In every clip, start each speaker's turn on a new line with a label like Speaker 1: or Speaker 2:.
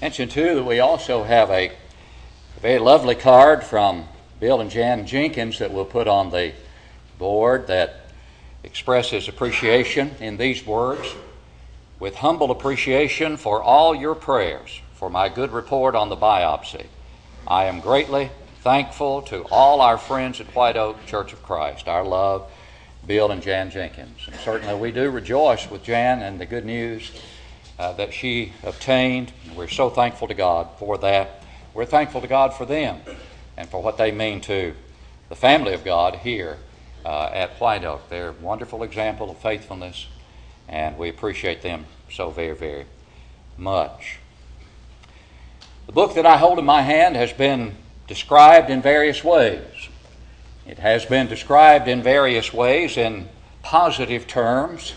Speaker 1: Mention too that we also have a very lovely card from Bill and Jan Jenkins that we'll put on the board that expresses appreciation in these words with humble appreciation for all your prayers for my good report on the biopsy. I am greatly thankful to all our friends at White Oak Church of Christ. Our love, Bill and Jan Jenkins. And certainly we do rejoice with Jan and the good news uh, that she obtained. We're so thankful to God for that. We're thankful to God for them and for what they mean to the family of God here uh, at White Oak. They're a wonderful example of faithfulness, and we appreciate them so very, very much. The book that I hold in my hand has been described in various ways. It has been described in various ways in positive terms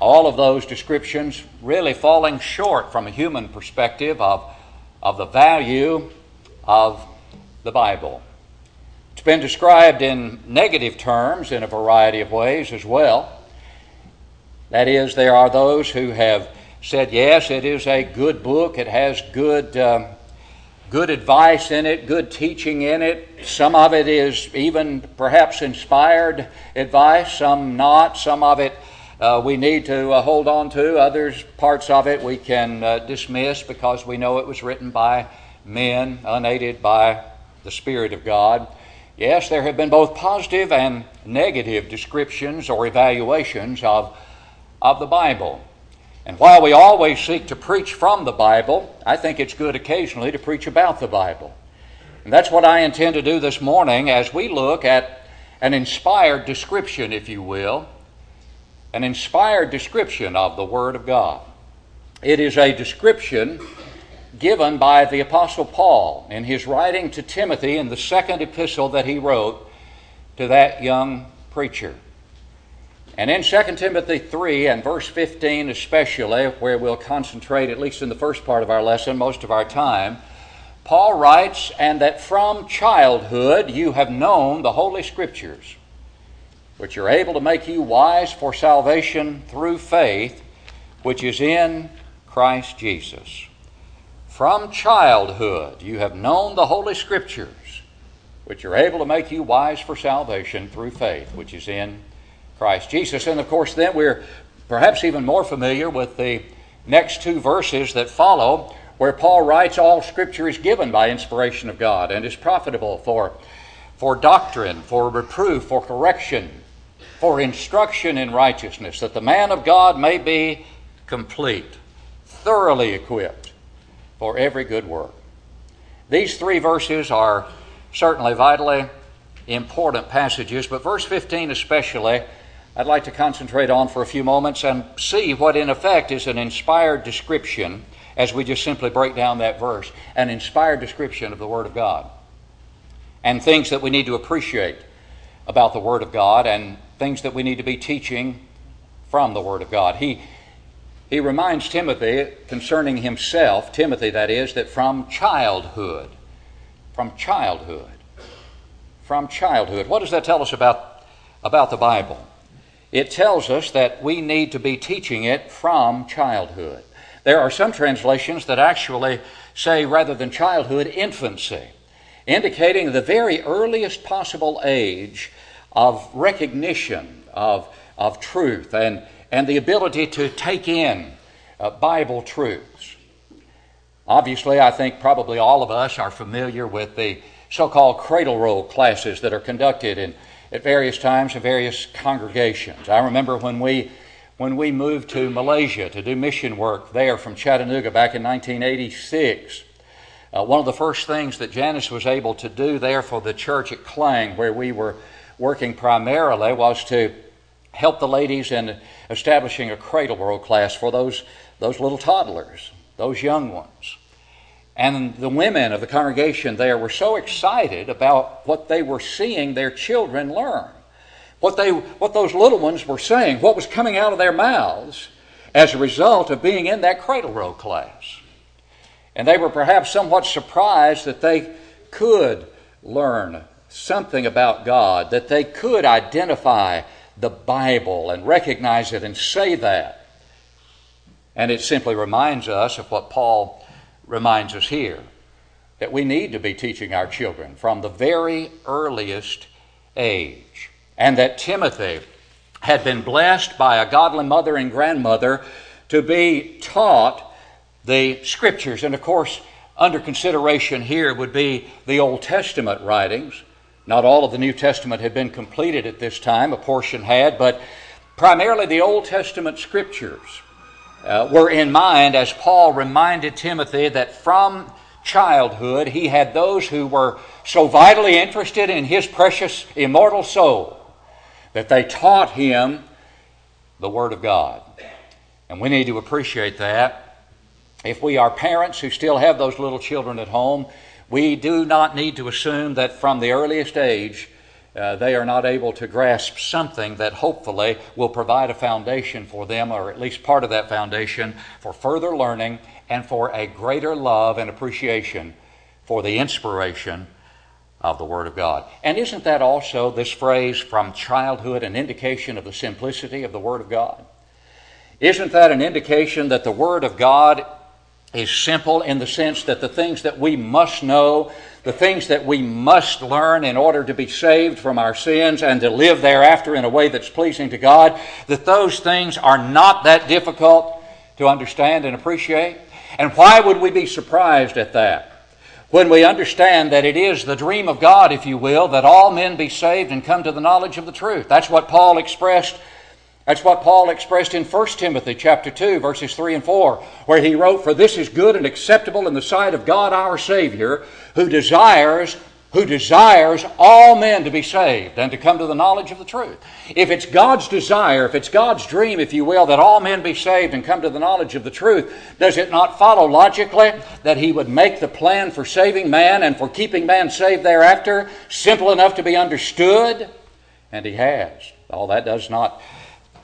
Speaker 1: all of those descriptions really falling short from a human perspective of, of the value of the Bible. It's been described in negative terms in a variety of ways as well. That is, there are those who have said, yes, it is a good book, it has good, uh, good advice in it, good teaching in it. Some of it is even perhaps inspired advice, some not. Some of it uh, we need to uh, hold on to. Others, parts of it, we can uh, dismiss because we know it was written by men, unaided by the Spirit of God. Yes, there have been both positive and negative descriptions or evaluations of, of the Bible. And while we always seek to preach from the Bible, I think it's good occasionally to preach about the Bible. And that's what I intend to do this morning as we look at an inspired description, if you will, an inspired description of the Word of God. It is a description given by the Apostle Paul in his writing to Timothy in the second epistle that he wrote to that young preacher. And in 2 Timothy 3 and verse 15, especially, where we'll concentrate, at least in the first part of our lesson, most of our time, Paul writes, And that from childhood you have known the Holy Scriptures which are able to make you wise for salvation through faith, which is in Christ Jesus. From childhood you have known the Holy Scriptures, which are able to make you wise for salvation through faith, which is in Christ Jesus. And of course, then we're perhaps even more familiar with the next two verses that follow, where Paul writes, All Scripture is given by inspiration of God and is profitable for, for doctrine, for reproof, for correction for instruction in righteousness, that the man of God may be complete, thoroughly equipped for every good work. These three verses are certainly vitally important passages, but verse 15 especially, I'd like to concentrate on for a few moments and see what, in effect, is an inspired description, as we just simply break down that verse, an inspired description of the Word of God, and things that we need to appreciate about the Word of God and things that we need to be teaching from the Word of God. He, he reminds Timothy concerning himself, Timothy that is, that from childhood, from childhood, from childhood. What does that tell us about, about the Bible? It tells us that we need to be teaching it from childhood. There are some translations that actually say, rather than childhood, infancy, indicating the very earliest possible age of recognition of, of truth and, and the ability to take in uh, Bible truths. Obviously, I think probably all of us are familiar with the so called cradle roll classes that are conducted in, at various times in various congregations. I remember when we, when we moved to Malaysia to do mission work there from Chattanooga back in 1986. Uh, one of the first things that Janice was able to do there for the church at Klang, where we were working primarily was to help the ladies in establishing a cradle roll class for those, those little toddlers, those young ones. And the women of the congregation there were so excited about what they were seeing their children learn, what, they, what those little ones were saying, what was coming out of their mouths as a result of being in that cradle roll class. And they were perhaps somewhat surprised that they could learn something about God, that they could identify the Bible and recognize it and say that. And it simply reminds us of what Paul reminds us here that we need to be teaching our children from the very earliest age, and that Timothy had been blessed by a godly mother and grandmother to be taught the scriptures. And of course, under consideration here would be the Old Testament writings. Not all of the New Testament had been completed at this time, a portion had, but primarily the Old Testament scriptures uh, were in mind as Paul reminded Timothy that from childhood he had those who were so vitally interested in his precious immortal soul that they taught him the Word of God. And we need to appreciate that if we are parents who still have those little children at home, we do not need to assume that from the earliest age uh, they are not able to grasp something that hopefully will provide a foundation for them, or at least part of that foundation, for further learning and for a greater love and appreciation for the inspiration of the Word of God. And isn't that also this phrase from childhood an indication of the simplicity of the Word of God? Isn't that an indication that the Word of God is simple in the sense that the things that we must know, the things that we must learn in order to be saved from our sins and to live thereafter in a way that's pleasing to God, that those things are not that difficult to understand and appreciate. And why would we be surprised at that? When we understand that it is the dream of God, if you will, that all men be saved and come to the knowledge of the truth. That's what Paul expressed that's what Paul expressed in 1 Timothy chapter 2 verses 3 and 4 where he wrote for this is good and acceptable in the sight of God our savior who desires who desires all men to be saved and to come to the knowledge of the truth. If it's God's desire, if it's God's dream, if you will, that all men be saved and come to the knowledge of the truth, does it not follow logically that He would make the plan for saving man and for keeping man saved thereafter simple enough to be understood? And He has. All that does not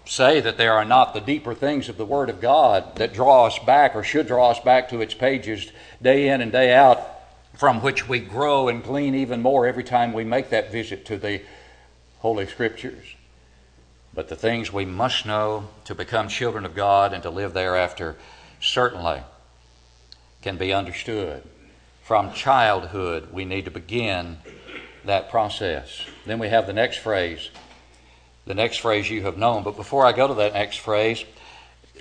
Speaker 1: say that there are not the deeper things of the Word of God that draw us back or should draw us back to its pages day in and day out, from which we grow and glean even more every time we make that visit to the Holy Scriptures. But the things we must know to become children of God and to live thereafter certainly can be understood. From childhood, we need to begin that process. Then we have the next phrase the next phrase you have known. But before I go to that next phrase,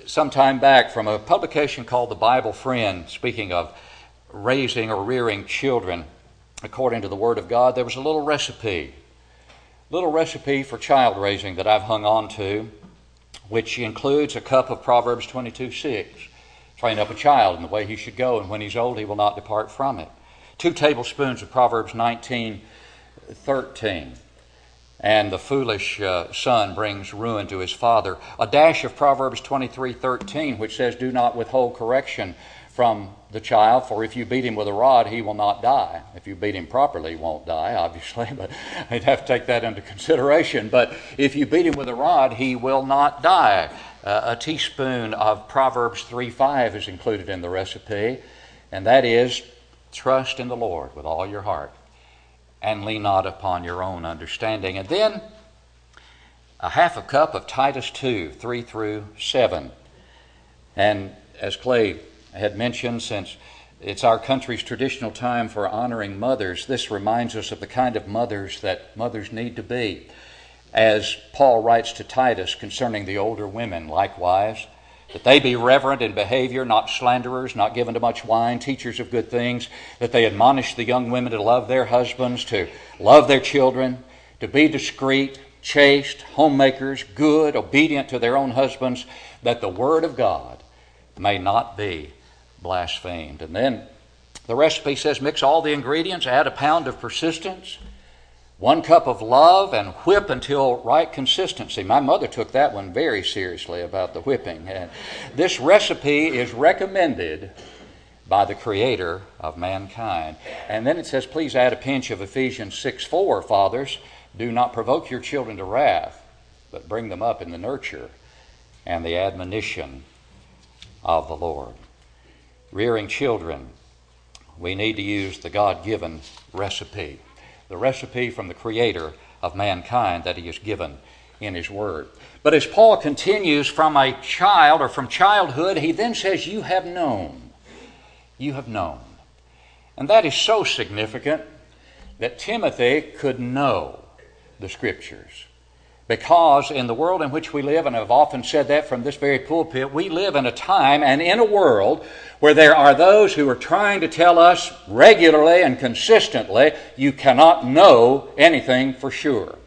Speaker 1: some time back from a publication called The Bible Friend, speaking of raising or rearing children according to the Word of God, there was a little recipe, little recipe for child raising that I've hung on to, which includes a cup of Proverbs 22 6. Train up a child in the way he should go, and when he's old, he will not depart from it. Two tablespoons of Proverbs 19 13 and the foolish uh, son brings ruin to his father. A dash of Proverbs 23:13 which says do not withhold correction from the child for if you beat him with a rod he will not die. If you beat him properly he won't die obviously, but you'd have to take that into consideration. But if you beat him with a rod he will not die. Uh, a teaspoon of Proverbs 3:5 is included in the recipe and that is trust in the Lord with all your heart and lean not upon your own understanding. And then a half a cup of Titus 2, 3 through 7. And as Clay had mentioned, since it's our country's traditional time for honoring mothers, this reminds us of the kind of mothers that mothers need to be. As Paul writes to Titus concerning the older women, likewise, that they be reverent in behavior, not slanderers, not given to much wine, teachers of good things, that they admonish the young women to love their husbands, to love their children, to be discreet, chaste, homemakers, good, obedient to their own husbands, that the word of God may not be blasphemed. And then the recipe says mix all the ingredients, add a pound of persistence, one cup of love and whip until right consistency. My mother took that one very seriously about the whipping. And this recipe is recommended by the creator of mankind. And then it says, please add a pinch of Ephesians 6 4, fathers. Do not provoke your children to wrath, but bring them up in the nurture and the admonition of the Lord. Rearing children, we need to use the God given recipe the recipe from the Creator of mankind that He has given in His Word. But as Paul continues from a child or from childhood, he then says, You have known. you have known. And that is so significant that Timothy could know the Scriptures. Because in the world in which we live, and I've often said that from this very pulpit, we live in a time and in a world where there are those who are trying to tell us regularly and consistently, you cannot know anything for sure.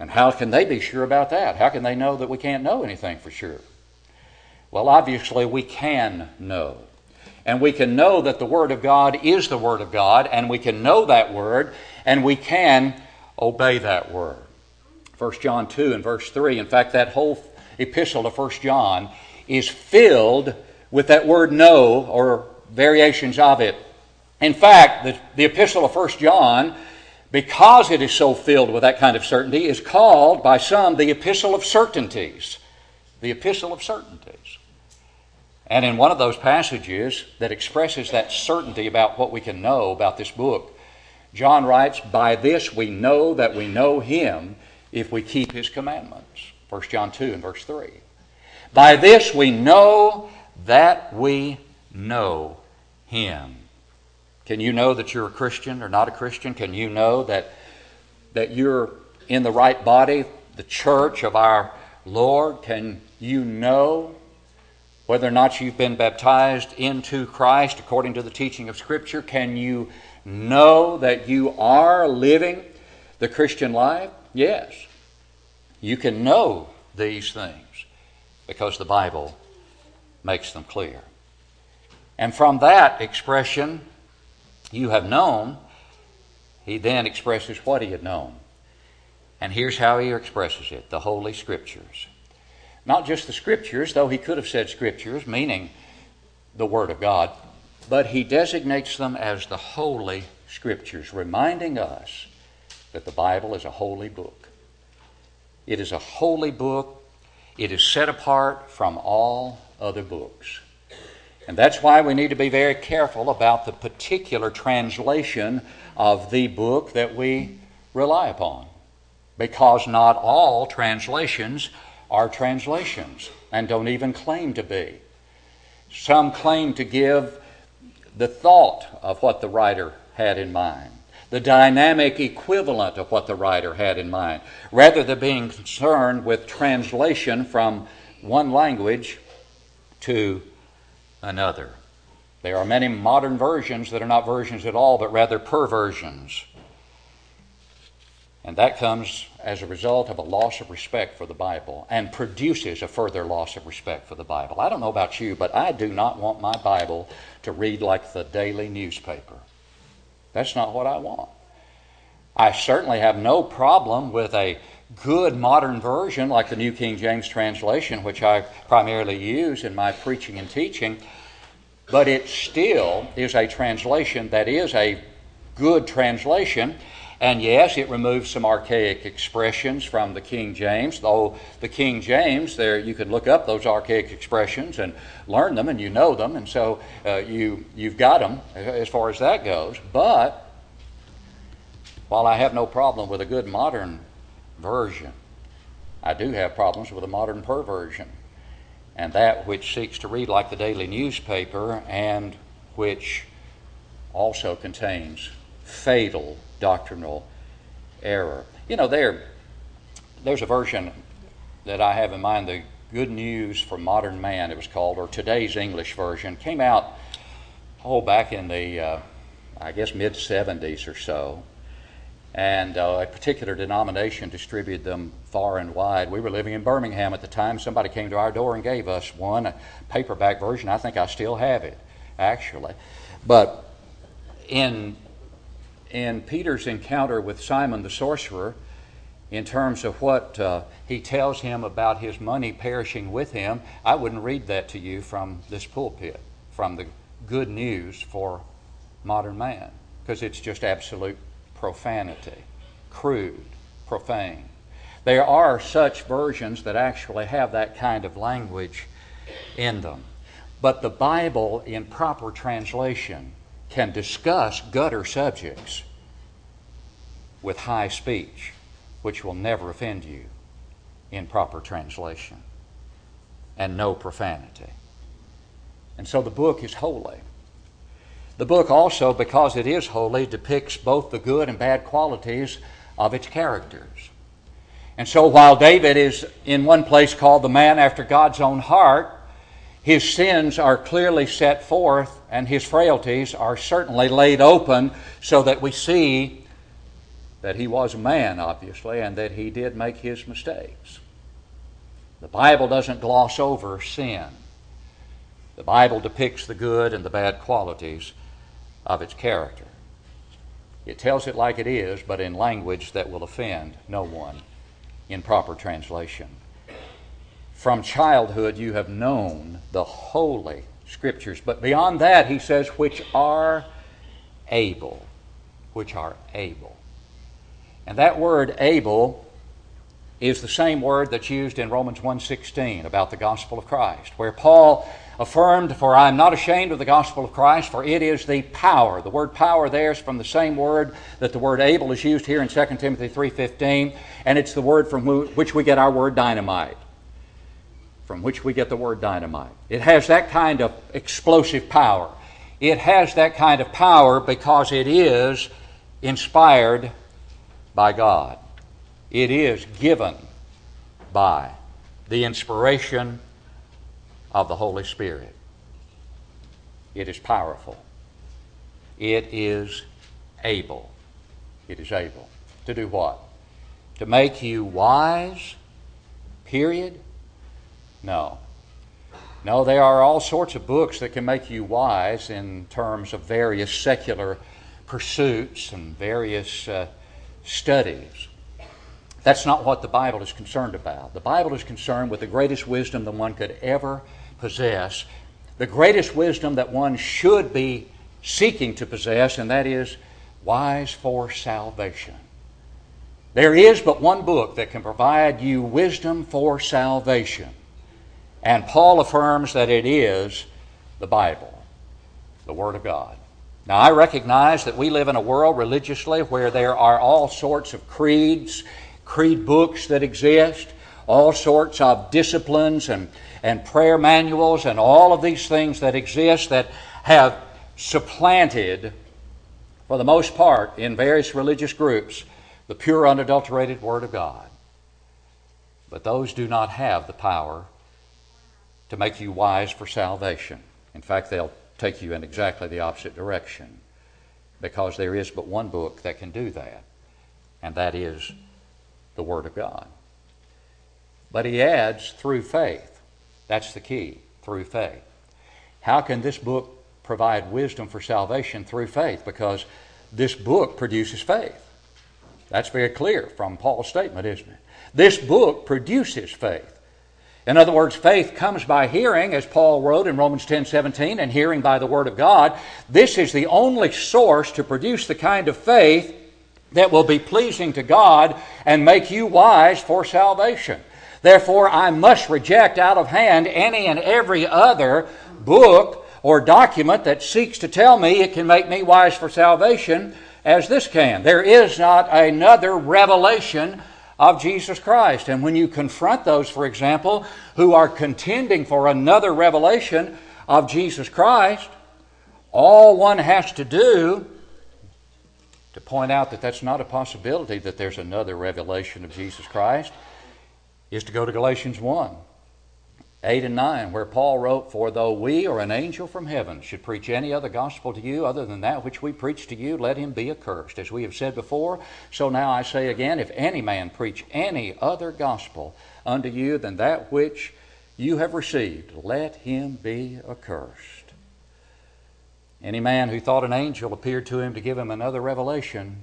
Speaker 1: And how can they be sure about that? How can they know that we can't know anything for sure? Well, obviously, we can know. And we can know that the Word of God is the Word of God, and we can know that Word, and we can obey that Word. 1 John 2 and verse 3, in fact, that whole epistle to 1 John is filled with that word know or variations of it. In fact, the, the epistle of 1 John, because it is so filled with that kind of certainty, is called by some the epistle of certainties. The epistle of certainties. And in one of those passages that expresses that certainty about what we can know about this book, John writes, By this we know that we know him if we keep his commandments. 1 John 2 and verse 3. By this we know that we know him. Can you know that you're a Christian or not a Christian? Can you know that, that you're in the right body, the church of our Lord? Can you know whether or not you've been baptized into Christ according to the teaching of Scripture, can you know that you are living the Christian life? Yes. You can know these things because the Bible makes them clear. And from that expression, you have known, he then expresses what he had known. And here's how he expresses it the Holy Scriptures. Not just the scriptures, though he could have said scriptures, meaning the Word of God, but he designates them as the holy scriptures, reminding us that the Bible is a holy book. It is a holy book. It is set apart from all other books. And that's why we need to be very careful about the particular translation of the book that we rely upon. Because not all translations are translations and don't even claim to be. Some claim to give the thought of what the writer had in mind, the dynamic equivalent of what the writer had in mind, rather than being concerned with translation from one language to another. There are many modern versions that are not versions at all, but rather perversions. And that comes as a result of a loss of respect for the Bible and produces a further loss of respect for the Bible. I don't know about you, but I do not want my Bible to read like the daily newspaper. That's not what I want. I certainly have no problem with a good modern version like the New King James translation, which I primarily use in my preaching and teaching, but it still is a translation that is a good translation and yes, it removes some archaic expressions from the King James, though the King James, there you can look up those archaic expressions and learn them, and you know them, and so uh, you, you've got them as far as that goes. But while I have no problem with a good modern version, I do have problems with a modern perversion, and that which seeks to read like the daily newspaper and which also contains fatal doctrinal error. You know, there, there's a version that I have in mind, the Good News for Modern Man, it was called, or today's English version, came out, oh, back in the, uh, I guess, mid 70s or so. And uh, a particular denomination distributed them far and wide. We were living in Birmingham at the time. Somebody came to our door and gave us one, a paperback version. I think I still have it, actually. But in in Peter's encounter with Simon the sorcerer, in terms of what uh, he tells him about his money perishing with him, I wouldn't read that to you from this pulpit, from the good news for modern man, because it's just absolute profanity, crude, profane. There are such versions that actually have that kind of language in them. But the Bible, in proper translation, can discuss gutter subjects with high speech, which will never offend you in proper translation, and no profanity. And so the book is holy. The book also, because it is holy, depicts both the good and bad qualities of its characters. And so while David is in one place called the man after God's own heart, his sins are clearly set forth and his frailties are certainly laid open so that we see that he was a man, obviously, and that he did make his mistakes. The Bible doesn't gloss over sin. The Bible depicts the good and the bad qualities of its character. It tells it like it is, but in language that will offend no one in proper translation. From childhood, you have known the holy scriptures. But beyond that, he says, which are able. Which are able. And that word able is the same word that's used in Romans 1:16 about the gospel of Christ, where Paul affirmed, For I am not ashamed of the gospel of Christ, for it is the power. The word power there is from the same word that the word able is used here in 2 Timothy 3.15, and it's the word from which we get our word dynamite. From which we get the word dynamite. It has that kind of explosive power. It has that kind of power because it is inspired by God. It is given by the inspiration of the Holy Spirit. It is powerful. It is able. It is able to do what? To make you wise, period? No. No, there are all sorts of books that can make you wise in terms of various secular pursuits and various uh, studies. That's not what the Bible is concerned about. The Bible is concerned with the greatest wisdom that one could ever possess, the greatest wisdom that one should be seeking to possess, and that is wise for salvation. There is but one book that can provide you wisdom for salvation. And Paul affirms that it is the Bible, the Word of God. Now, I recognize that we live in a world religiously where there are all sorts of creeds, creed books that exist, all sorts of disciplines and and prayer manuals and all of these things that exist that have supplanted, for the most part, in various religious groups, the pure, unadulterated Word of God. But those do not have the power to make you wise for salvation. In fact, they'll take you in exactly the opposite direction because there is but one book that can do that, and that is the Word of God. But he adds, through faith. That's the key, through faith. How can this book provide wisdom for salvation through faith? Because this book produces faith. That's very clear from Paul's statement, isn't it? This book produces faith. In other words, faith comes by hearing, as Paul wrote in Romans 10 17, and hearing by the Word of God. This is the only source to produce the kind of faith that will be pleasing to God and make you wise for salvation. Therefore, I must reject out of hand any and every other book or document that seeks to tell me it can make me wise for salvation as this can. There is not another revelation of Jesus Christ. And when you confront those, for example, who are contending for another revelation of Jesus Christ, all one has to do to point out that that's not a possibility that there's another revelation of Jesus Christ is to go to Galatians 1 8 and 9, where Paul wrote, For though we or an angel from heaven should preach any other gospel to you other than that which we preach to you, let him be accursed. As we have said before, so now I say again, if any man preach any other gospel unto you than that which you have received, let him be accursed. Any man who thought an angel appeared to him to give him another revelation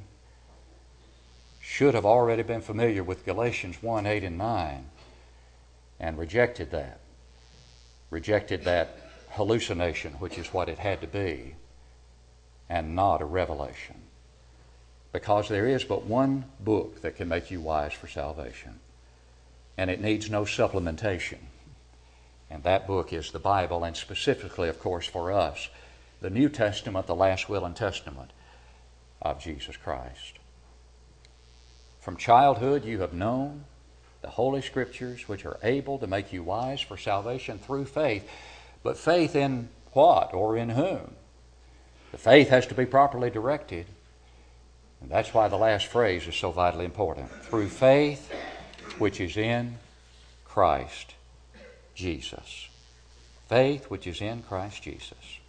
Speaker 1: should have already been familiar with Galatians 1 8 and 9 and rejected that. Rejected that hallucination, which is what it had to be, and not a revelation. Because there is but one book that can make you wise for salvation, and it needs no supplementation. And that book is the Bible, and specifically, of course, for us, the New Testament, the last will and testament of Jesus Christ. From childhood you have known the Holy Scriptures, which are able to make you wise for salvation through faith. But faith in what or in whom? The faith has to be properly directed. And that's why the last phrase is so vitally important. Through faith which is in Christ Jesus. Faith which is in Christ Jesus.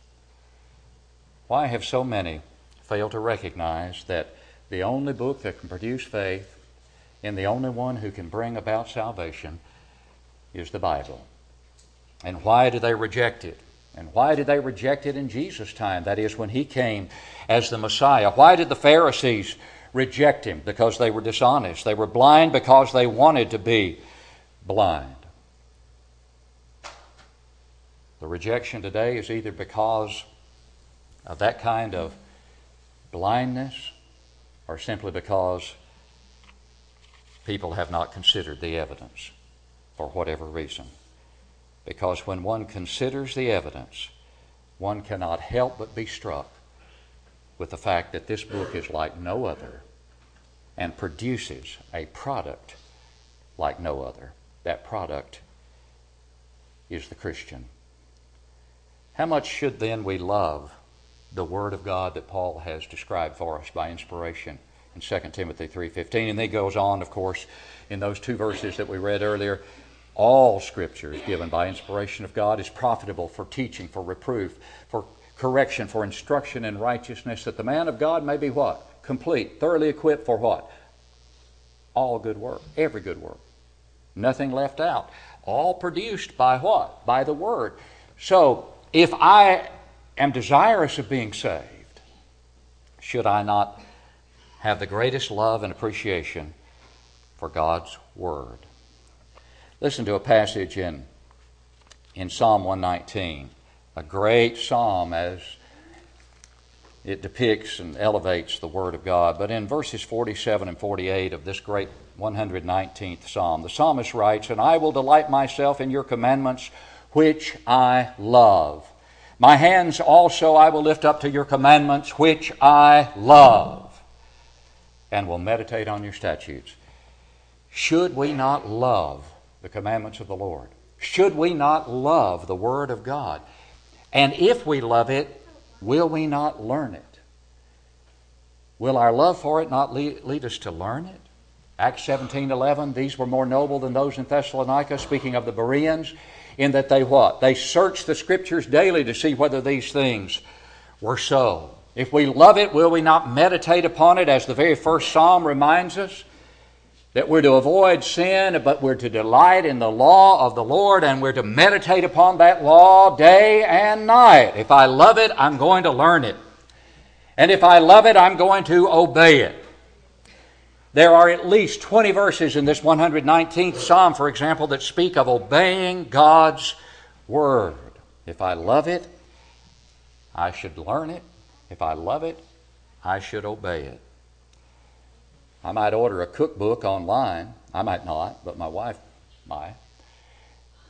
Speaker 1: Why have so many failed to recognize that the only book that can produce faith and the only one who can bring about salvation is the Bible? And why do they reject it? And why did they reject it in Jesus' time? That is, when he came as the Messiah. Why did the Pharisees reject him? Because they were dishonest. They were blind because they wanted to be blind. The rejection today is either because of that kind of blindness or simply because people have not considered the evidence for whatever reason. Because when one considers the evidence, one cannot help but be struck with the fact that this book is like no other and produces a product like no other. That product is the Christian. How much should then we love the Word of God that Paul has described for us by inspiration in 2 Timothy 3.15? And he goes on, of course, in those two verses that we read earlier, all Scripture is given by inspiration of God, is profitable for teaching, for reproof, for correction, for instruction in righteousness, that the man of God may be what? Complete, thoroughly equipped for what? All good work, every good work. Nothing left out. All produced by what? By the Word. So, if I am desirous of being saved, should I not have the greatest love and appreciation for God's Word? Listen to a passage in, in Psalm 119, a great psalm as it depicts and elevates the Word of God. But in verses 47 and 48 of this great 119th psalm, the psalmist writes, And I will delight myself in your commandments, which I love. My hands also I will lift up to your commandments, which I love, and will meditate on your statutes. Should we not love the commandments of the Lord? Should we not love the Word of God? And if we love it, will we not learn it? Will our love for it not lead, us to learn it? Acts 17:11 These were more noble than those in Thessalonica speaking of the Bereans in that they what? They searched the scriptures daily to see whether these things were so. If we love it, will we not meditate upon it as the very first psalm reminds us? that we're to avoid sin, but we're to delight in the law of the Lord, and we're to meditate upon that law day and night. If I love it, I'm going to learn it. And if I love it, I'm going to obey it. There are at least 20 verses in this 119th Psalm, for example, that speak of obeying God's Word. If I love it, I should learn it. If I love it, I should obey it. I might order a cookbook online. I might not, but my wife might.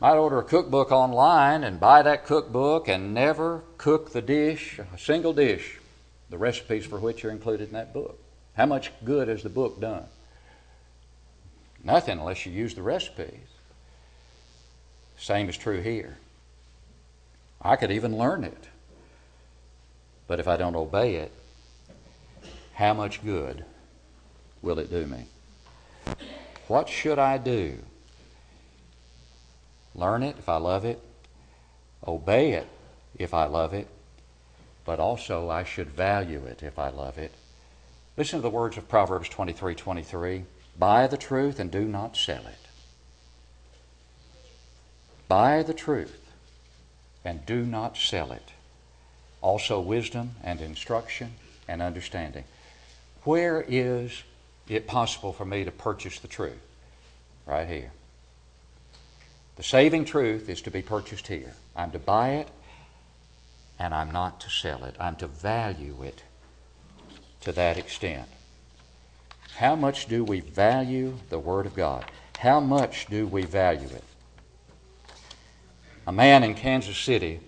Speaker 1: Might order a cookbook online and buy that cookbook and never cook the dish, a single dish, the recipes for which are included in that book. How much good has the book done? Nothing unless you use the recipes. Same is true here. I could even learn it. But if I don't obey it, how much good will it do me? What should I do? Learn it if I love it, obey it if I love it, but also I should value it if I love it. Listen to the words of Proverbs 23 23. Buy the truth and do not sell it. Buy the truth and do not sell it. Also, wisdom and instruction and understanding. Where is it possible for me to purchase the truth? Right here. The saving truth is to be purchased here. I'm to buy it, and I'm not to sell it. I'm to value it to that extent. How much do we value the Word of God? How much do we value it? A man in Kansas City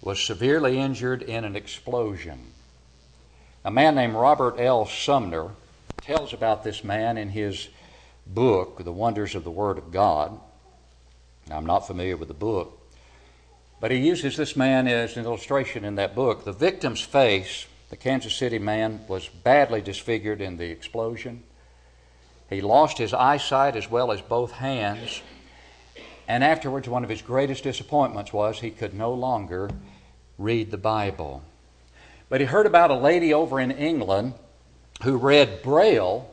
Speaker 1: was severely injured in an explosion a man named Robert L. Sumner tells about this man in his book, The Wonders of the Word of God. I'm not familiar with the book, But he uses this man as an illustration in that book. The victim's face, the Kansas City man, was badly disfigured in the explosion. He lost his eyesight as well as both hands. And afterwards, one of his greatest disappointments was he could no longer read the Bible. But he heard about a lady over in England who read Braille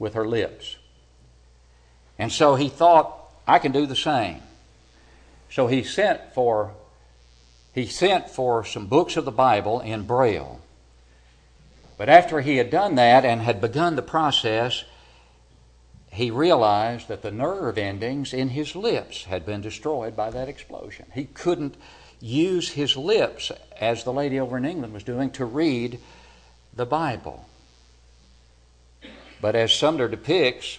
Speaker 1: with her lips. And so he thought, I can do the same. So he sent for he sent for some books of the Bible in Braille. But after he had done that and had begun the process, he realized that the nerve endings in his lips had been destroyed by that explosion. He couldn't use his lips, as the lady over in England was doing, to read the Bible. But as Sumner depicts,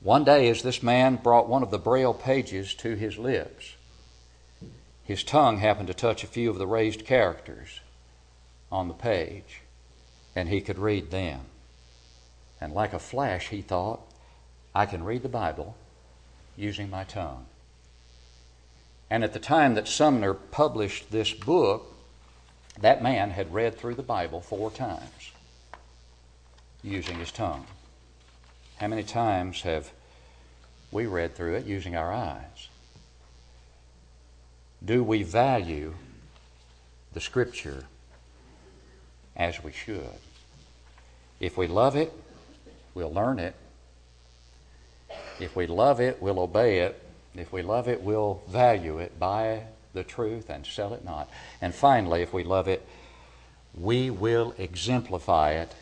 Speaker 1: one day as this man brought one of the Braille pages to his lips, his tongue happened to touch a few of the raised characters on the page, and he could read them. And like a flash, he thought, I can read the Bible using my tongue. And at the time that Sumner published this book, that man had read through the Bible four times using his tongue. How many times have we read through it using our eyes? Do we value the Scripture as we should? If we love it, we'll learn it. If we love it, we'll obey it. If we love it, we'll value it, buy the truth, and sell it not. And finally, if we love it, we will exemplify it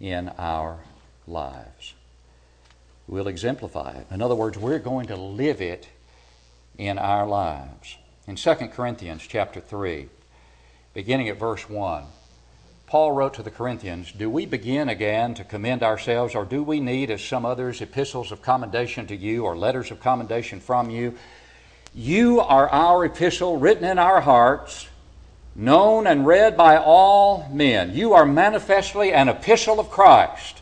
Speaker 1: in our lives. We'll exemplify it. In other words, we're going to live it in our lives. In 2 Corinthians chapter 3, beginning at verse 1, Paul wrote to the Corinthians, Do we begin again to commend ourselves, or do we need, as some others, epistles of commendation to you or letters of commendation from you? You are our epistle written in our hearts, known and read by all men. You are manifestly an epistle of Christ,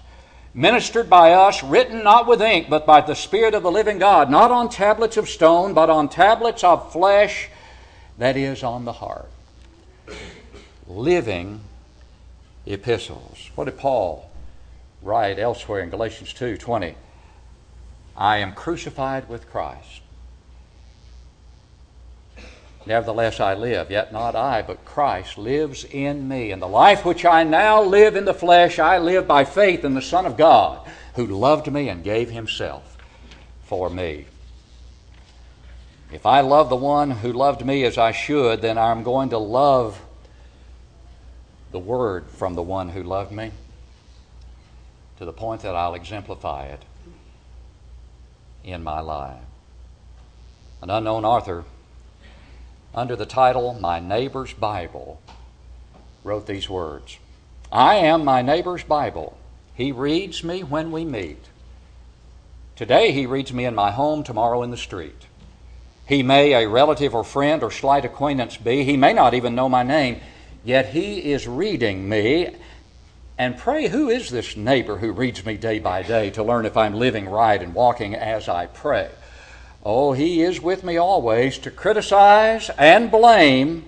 Speaker 1: ministered by us, written not with ink, but by the Spirit of the living God, not on tablets of stone, but on tablets of flesh, that is, on the heart. Living epistles. What did Paul write elsewhere in Galatians 2:20? I am crucified with Christ. Nevertheless I live, yet not I, but Christ lives in me. And the life which I now live in the flesh, I live by faith in the Son of God, who loved me and gave himself for me. If I love the one who loved me as I should, then I'm going to love the word from the one who loved me to the point that I'll exemplify it in my life. An unknown author, under the title My Neighbor's Bible, wrote these words I am my neighbor's Bible. He reads me when we meet. Today he reads me in my home, tomorrow in the street. He may a relative or friend or slight acquaintance be. He may not even know my name. Yet he is reading me. And pray, who is this neighbor who reads me day by day to learn if I'm living right and walking as I pray? Oh, he is with me always to criticize and blame,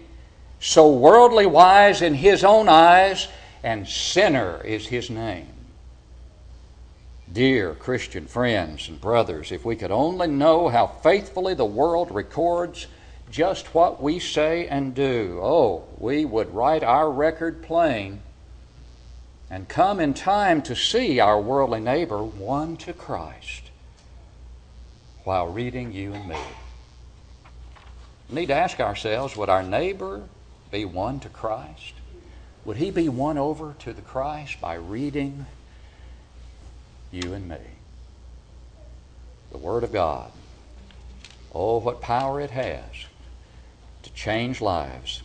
Speaker 1: so worldly wise in his own eyes, and sinner is his name. Dear Christian friends and brothers, if we could only know how faithfully the world records just what we say and do. Oh, we would write our record plain and come in time to see our worldly neighbor won to Christ while reading you and me. We need to ask ourselves would our neighbor be won to Christ? Would he be won over to the Christ by reading you and me? The Word of God. Oh, what power it has change lives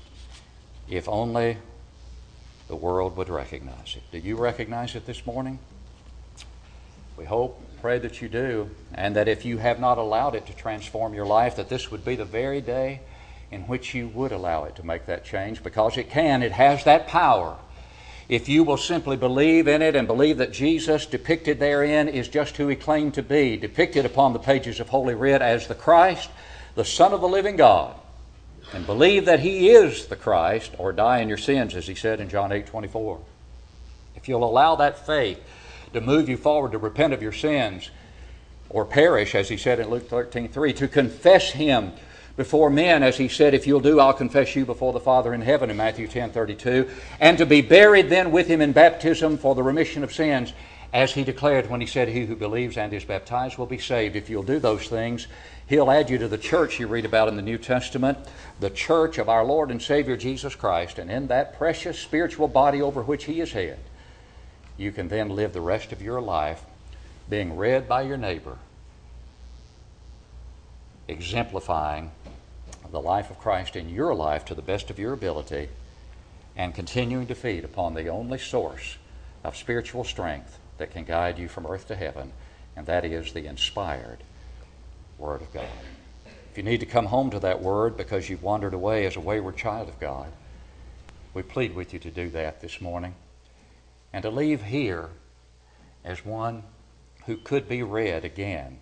Speaker 1: if only the world would recognize it. Do you recognize it this morning? We hope, pray that you do, and that if you have not allowed it to transform your life, that this would be the very day in which you would allow it to make that change because it can. It has that power. If you will simply believe in it and believe that Jesus, depicted therein, is just who he claimed to be, depicted upon the pages of Holy Writ as the Christ, the Son of the living God, and believe that He is the Christ, or die in your sins, as He said in John 8 24. If you'll allow that faith to move you forward to repent of your sins, or perish, as He said in Luke 13 3, to confess Him before men, as He said, If you'll do, I'll confess you before the Father in heaven in Matthew 10 32, and to be buried then with Him in baptism for the remission of sins as he declared when he said, He who believes and is baptized will be saved. If you'll do those things, he'll add you to the church you read about in the New Testament, the church of our Lord and Savior Jesus Christ. And in that precious spiritual body over which he is head, you can then live the rest of your life being read by your neighbor, exemplifying the life of Christ in your life to the best of your ability, and continuing to feed upon the only source of spiritual strength that can guide you from earth to heaven, and that is the inspired Word of God. If you need to come home to that Word because you've wandered away as a wayward child of God, we plead with you to do that this morning and to leave here as one who could be read again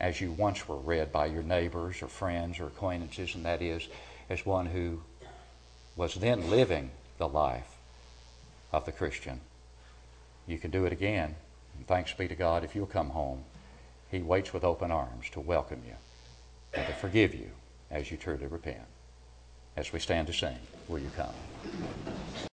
Speaker 1: as you once were read by your neighbors or friends or acquaintances, and that is as one who was then living the life of the Christian. You can do it again. And thanks be to God if you'll come home. He waits with open arms to welcome you and to forgive you as you truly repent. As we stand to sing, will you come?